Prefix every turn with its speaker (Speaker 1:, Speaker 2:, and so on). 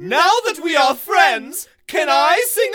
Speaker 1: Now that we are friends, can I sing?